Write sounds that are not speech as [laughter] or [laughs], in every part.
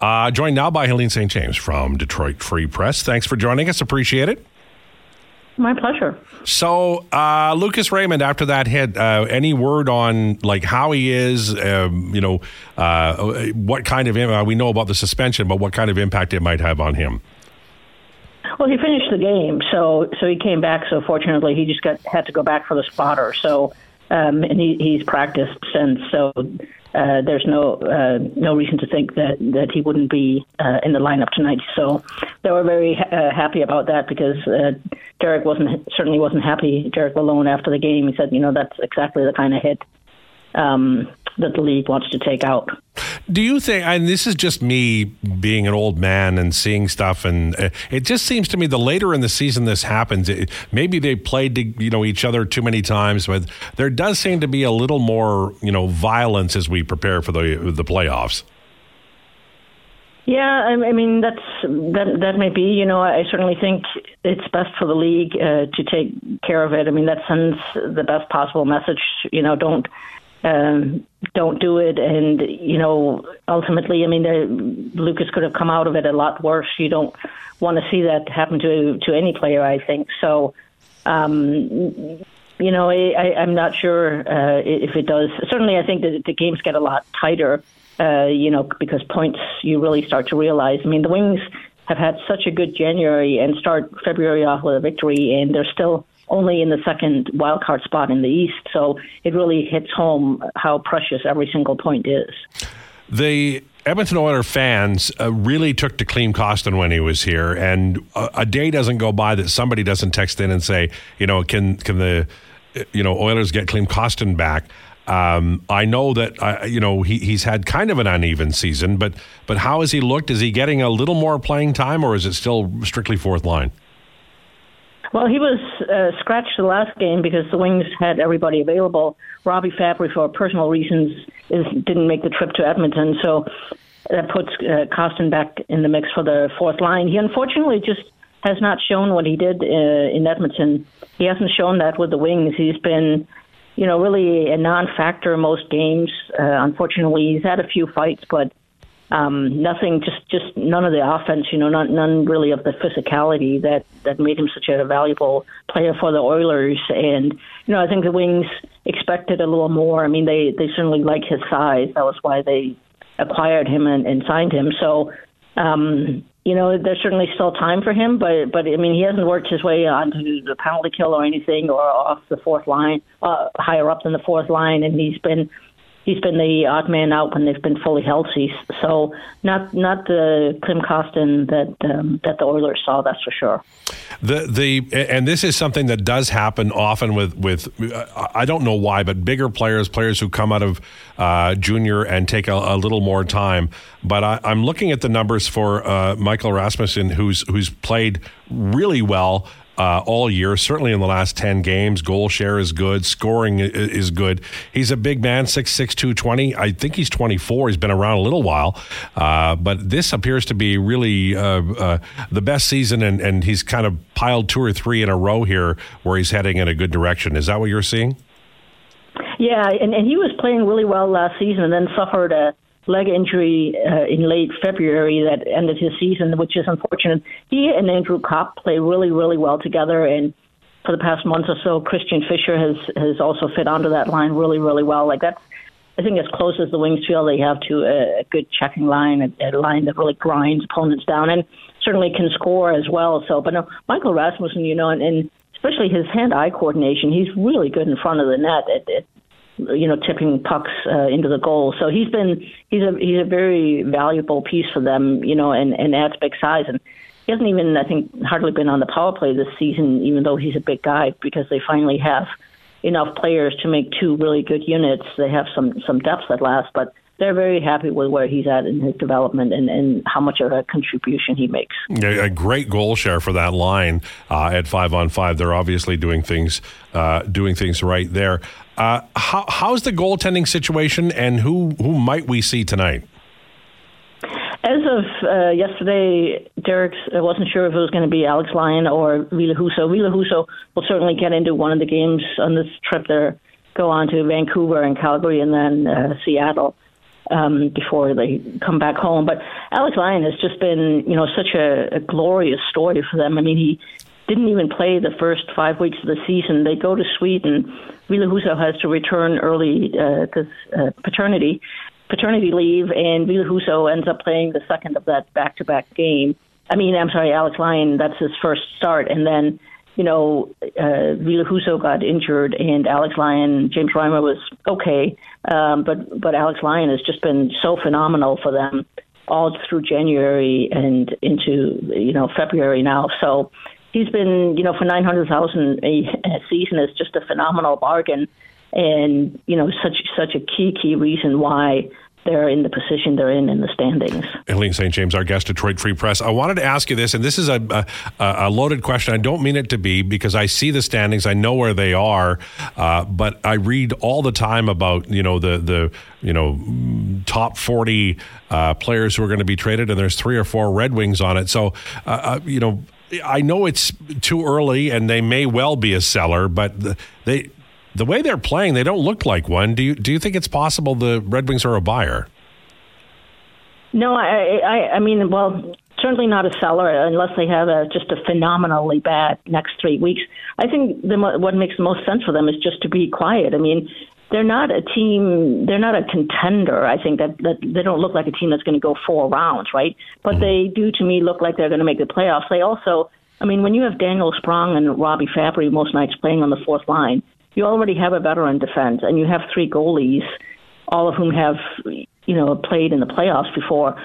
Uh, joined now by Helene St. James from Detroit Free Press. Thanks for joining us. Appreciate it. My pleasure. So, uh, Lucas Raymond, after that hit, uh, any word on like how he is? Um, you know, uh, what kind of uh, we know about the suspension, but what kind of impact it might have on him? Well, he finished the game, so so he came back. So fortunately, he just got had to go back for the spotter. So um, and he, he's practiced since. So uh, there's no uh, no reason to think that that he wouldn't be uh, in the lineup tonight. So they were very uh, happy about that because uh, Derek wasn't certainly wasn't happy. Derek Lalonde after the game, he said, you know, that's exactly the kind of hit um, that the league wants to take out. Do you think, and this is just me being an old man and seeing stuff, and uh, it just seems to me the later in the season this happens, it, maybe they played to, you know each other too many times, but there does seem to be a little more you know violence as we prepare for the the playoffs. Yeah, I, I mean that's that that may be. You know, I certainly think it's best for the league uh, to take care of it. I mean, that sends the best possible message. You know, don't um, don't do it. And, you know, ultimately, I mean, Lucas could have come out of it a lot worse. You don't want to see that happen to, to any player, I think. So, um, you know, I, I'm not sure uh, if it does. Certainly, I think that the games get a lot tighter, uh, you know, because points you really start to realize. I mean, the Wings have had such a good January and start February off with a victory, and they're still only in the second wild card spot in the East. So it really hits home how precious every single point is. The Edmonton Oilers fans uh, really took to Klim Kostin when he was here, and a, a, day doesn't go by that somebody doesn't text in and say, you know, can can the you know Oilers get Klim Kostin back? Um, I know that uh, you know he, he's had kind of an uneven season, but but how has he looked? Is he getting a little more playing time, or is it still strictly fourth line? Well, he was uh, scratched the last game because the Wings had everybody available. Robby Fabbri, for personal reasons, is, didn't make the trip to Edmonton, so that puts uh, Kostin back in the mix for the fourth line. He unfortunately just has not shown what he did uh, in Edmonton. He hasn't shown that with the Wings. He's been, you know, really a non-factor most games. Uh, unfortunately, he's had a few fights, but um, nothing, just just none of the offense. You know, not, none really of the physicality that that made him such a valuable player for the Oilers. And you know, I think the Wings expected a little more. I mean, they they certainly like his size. That was why they acquired him and, and signed him. So. Um, you know, there's certainly still time for him, but but I mean, he hasn't worked his way onto the penalty kill or anything, or off the fourth line, uh, higher up than the fourth line, and he's been he's been the odd man out when they've been fully healthy. So not not the Klim Kostin that um, that the Oilers saw. That's for sure. The the and this is something that does happen often with with I don't know why, but bigger players, players who come out of uh, junior and take a, a, little more time. But I, am looking at the numbers for uh, Michael Rasmussen, who's who's played really well uh, all year. Certainly in the last 10 games, goal share is good, scoring is good. He's a big man, 6'6, 220. I think he's 24. He's been around a little while. Uh, but this appears to be really uh, uh, the best season, and, and he's kind of piled two or three in a row here where he's heading in a good direction. Is that what you're seeing? Yeah, and, and he was playing really well last season and then suffered a leg injury uh, in late February that ended his season, which is unfortunate. He and Andrew Copp play really, really well together, and for the past month or so, Christian Fischer has has also fit onto that line really, really well. Like that's, I think, as close as the Wings feel they have to a, good checking line, a, a line that really grinds opponents down, and certainly can score as well. So, but no, Michael Rasmussen, you know, and, and especially his hand-eye coordination, he's really good in front of the net. It, it, you know, tipping pucks uh, into the goal. So he's been he's a he's a very valuable piece for them, you know, and and adds big size. And he hasn't even I think hardly been on the power play this season, even though he's a big guy, because they finally have enough players to make two really good units. They have some some depth at last, but they're very happy with where he's at in his development and, and how much of a contribution he makes. A great goal share for that line uh, at five on five. They're obviously doing things uh, doing things right there. Uh, how, how's the goaltending situation, and who who might we see tonight? As of uh, yesterday, Derek wasn't sure if it was going to be Alex Lyon or Ville Husso. Ville Husso will certainly get into one of the games on this trip. There, go on to Vancouver and Calgary, and then uh, Seattle. Um, before they come back home. But Alex Lyon has just been, you know, such a, a glorious story for them. I mean, he didn't even play the first five weeks of the season. They go to Sweden. Ville Husso has to return early because uh, uh, paternity paternity leave, and Ville Husso ends up playing the second of that back-to-back game. I mean, I'm sorry, Alex Lyon. That's his first start, and then you know, uh, Ville Husso got injured, and Alex Lyon, James Reimer was okay, um, but but Alex Lyon has just been so phenomenal for them all through January and into you know February now. So he's been you know for nine hundred thousand a season is just a phenomenal bargain, and you know such such a key key reason why they're in the position they're in in the standings. Helene St. James, our guest, Detroit Free Press. I wanted to ask you this, and this is a, a, a, loaded question. I don't mean it to be because I see the standings, I know where they are, uh, but I read all the time about you know the the you know top forty uh, players who are going to be traded, and there's three or four Red Wings on it. So uh, uh you know. I know it's too early, and they may well be a seller, but they the way they're playing, they don't look like one. Do you do you think it's possible the Red Wings are a buyer? No, I, I, I mean, well, certainly not a seller unless they have a, just a phenomenally bad next three weeks. I think the, what makes the most sense for them is just to be quiet. I mean, they're not a team. They're not a contender. I think that, that they don't look like a team that's going to go four rounds, right? But mm-hmm. they do to me look like they're going to make the playoffs. They also, I mean, when you have Daniel Sprong and Robby Fabbri most nights playing on the fourth line, you already have a veteran defense, and you have three goalies, all of whom have you know played in the playoffs before.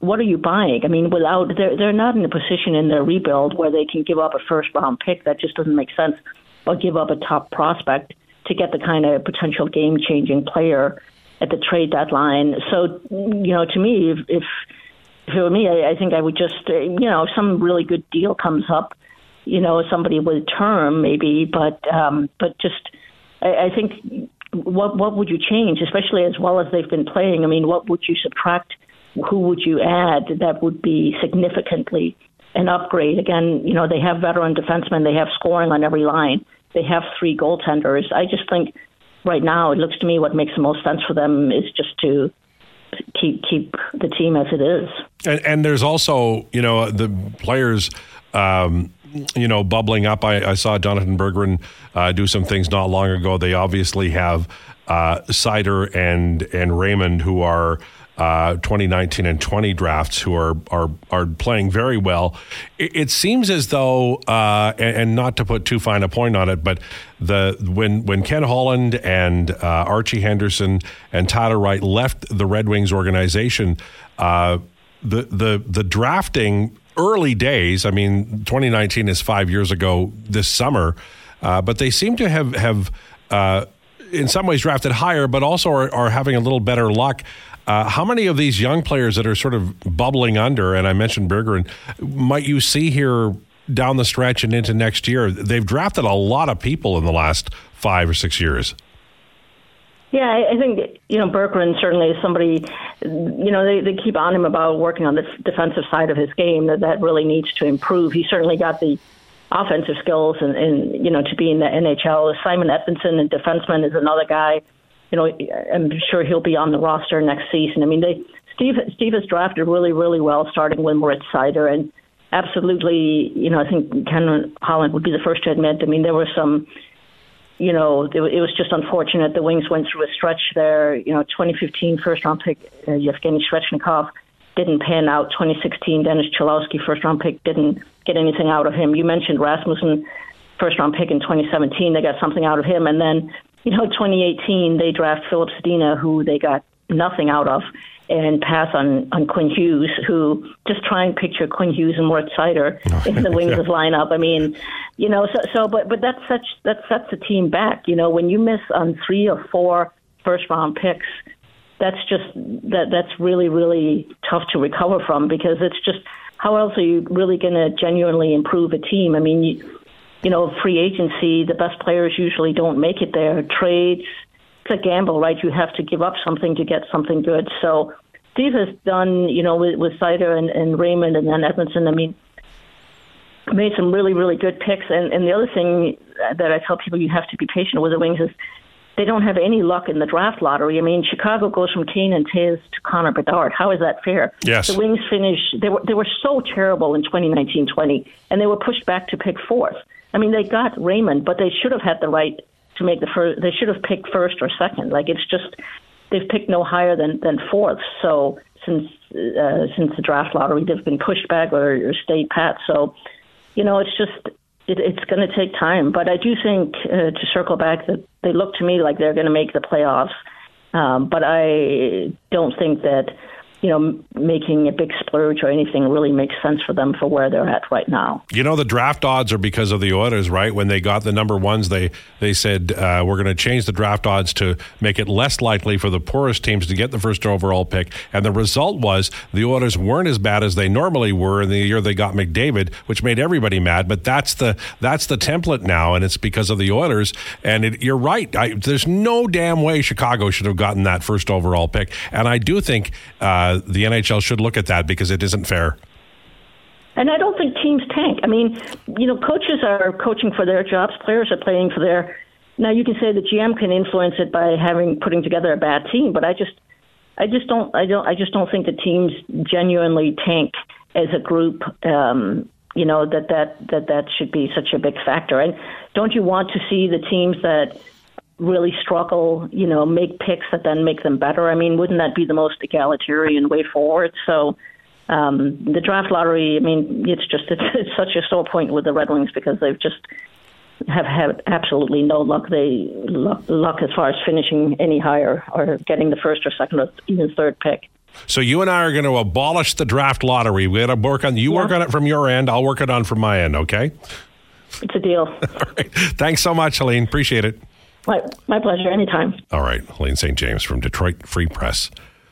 What are you buying? I mean, without they're they're not in a position in their rebuild where they can give up a first round pick. That just doesn't make sense. Or give up a top prospect to get the kind of potential game changing player at the trade deadline. So, you know, to me, if, if for me, I, I think I would just, you know, if some really good deal comes up, you know, somebody with a term maybe, but um, but just I, I think what what would you change, especially as well as they've been playing? I mean, what would you subtract? Who would you add that would be significantly an upgrade? Again, you know, they have veteran defensemen, they have scoring on every line, they have three goaltenders. I just think right now it looks to me what makes the most sense for them is just to keep keep the team as it is. And, and there's also, you know, the players. Um, you know, bubbling up. I, I saw Jonathan Berggren uh, do some things not long ago. They obviously have uh, Seider and and Raymond, who are uh, 2019 and 20 drafts, who are are are playing very well. It, it seems as though, uh, and, and, not to put too fine a point on it, but the when when Ken Holland and uh, Archie Henderson and Tyler Wright left the Red Wings organization, uh, the the the drafting early days. I mean, 2019 is five years ago this summer, uh, but they seem to have have uh, in some ways drafted higher, but also are, are having a little better luck. Uh, how many of these young players that are sort of bubbling under, and I mentioned Berggren, might you see here down the stretch and into next year? They've drafted a lot of people in the last five or six years. Yeah, I think you know Berggren certainly is somebody. You know, they, they keep on him about working on the defensive side of his game that that really needs to improve. He certainly got the offensive skills and, and you know to be in the NHL. Simon Edvinsson, and defenseman, is another guy. You know, I'm sure he'll be on the roster next season. I mean, they Steve Steve has drafted really really well, starting with Moritz Seider, and absolutely, you know, I think Ken Holland would be the first to admit. I mean, there were some you know, it, was just unfortunate. The Wings went through a stretch there. You know, 2015 first round pick uh, Yevgeny Svechnikov didn't pan out. 2016 Dennis Cholowski first round pick didn't get anything out of him. You mentioned Rasmussen first round pick in 2017. They got something out of him, and then you know 2018 they draft Filip Zadina, who they got nothing out of and pass on, on Quinn Hughes, who just try and picture Quinn Hughes and Moritz Seider [laughs] oh, in the Wings' yeah. lineup. I mean, you know, so, so but but that such that sets a team back. You know, when you miss on three or four first round picks, that's just that that's really really tough to recover from because it's just how else are you really going to genuinely improve a team? I mean, you, you know, free agency, the best players usually don't make it there. Trades it's a gamble, right? You have to give up something to get something good. So Steve has done, you know, with, with Seider and, and Raymond and then Edvinsson. I mean, made some really, really good picks. And, and the other thing that I tell people you have to be patient with the Wings is they don't have any luck in the draft lottery. I mean, Chicago goes from Kane and Toews to Connor Bedard. How is that fair? Yes. The Wings finished, they were, they were so terrible in 2019 20, and they were pushed back to pick fourth. I mean, they got Raymond, but they should have had the right to make the first, they should have picked first or second. Like, it's just, they've picked no higher than, than fourth. So, since uh, since the draft lottery, they've been pushed back or, or stayed pat. So, you know, it's just it, it's going to take time. But I do think uh, to circle back that they look to me like they're going to make the playoffs. Um, but I don't think that you know, making a big splurge or anything really makes sense for them for where they're at right now. You know, the draft odds are because of the Oilers, right? When they got the number ones, they they said uh, we're going to change the draft odds to make it less likely for the poorest teams to get the first overall pick. And the result was the Oilers weren't as bad as they normally were in the year they got McDavid, which made everybody mad. But that's the that's the template now, and it's because of the Oilers. And it, you're right. I, there's no damn way Chicago should have gotten that first overall pick. And I do think. Uh, uh, the NHL should look at that because it isn't fair. And I don't think teams tank. I mean, you know, coaches are coaching for their jobs, players are playing for their. Now you can say the GM can influence it by having putting together a bad team, but I just, I just don't, I don't, I just don't think the teams genuinely tank as a group. Um, you know that that that that should be such a big factor. And don't you want to see the teams that really struggle, you know, make picks that then make them better. I mean, wouldn't that be the most egalitarian way forward? So um, the draft lottery, I mean, it's just it's, it's such a sore point with the Red Wings because they've just have had absolutely no luck. They luck, luck as far as finishing any higher or getting the first or second or even third pick. So you and I are going to abolish the draft lottery. We got to work on you yeah. work on it from your end. I'll work it on from my end. Okay. It's a deal. [laughs] All right. Thanks so much, Helene. Appreciate it. My, my pleasure. Anytime. All right. Helene St. James from Detroit Free Press.